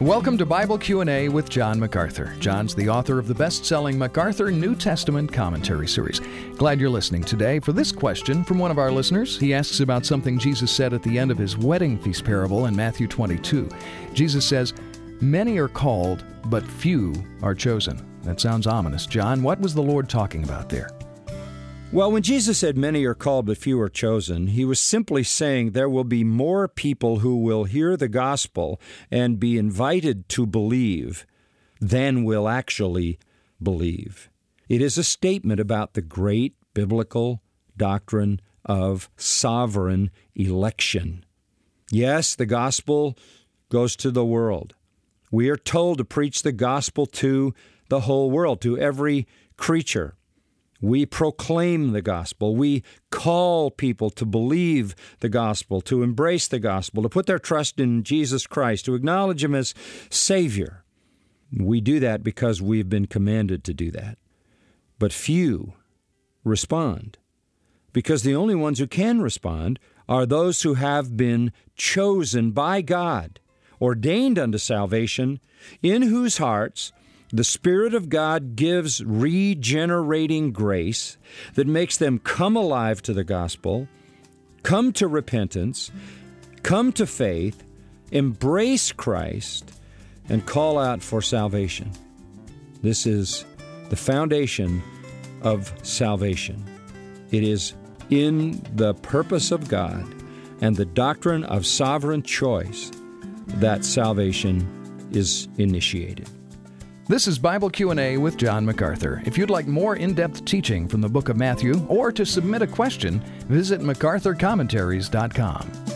Welcome to Bible Q&A with John MacArthur. John's the author of the best-selling MacArthur New Testament Commentary series. Glad you're listening today for this question from one of our listeners. He asks about something Jesus said at the end of his wedding feast parable in Matthew 22. Jesus says, "Many are called, but few are chosen." That sounds ominous. John, what was the Lord talking about there? Well, when Jesus said many are called but few are chosen, he was simply saying there will be more people who will hear the gospel and be invited to believe than will actually believe. It is a statement about the great biblical doctrine of sovereign election. Yes, the gospel goes to the world. We are told to preach the gospel to the whole world, to every creature. We proclaim the gospel. We call people to believe the gospel, to embrace the gospel, to put their trust in Jesus Christ, to acknowledge Him as Savior. We do that because we've been commanded to do that. But few respond, because the only ones who can respond are those who have been chosen by God, ordained unto salvation, in whose hearts the Spirit of God gives regenerating grace that makes them come alive to the gospel, come to repentance, come to faith, embrace Christ, and call out for salvation. This is the foundation of salvation. It is in the purpose of God and the doctrine of sovereign choice that salvation is initiated. This is Bible Q&A with John MacArthur. If you'd like more in-depth teaching from the book of Matthew or to submit a question, visit macarthurcommentaries.com.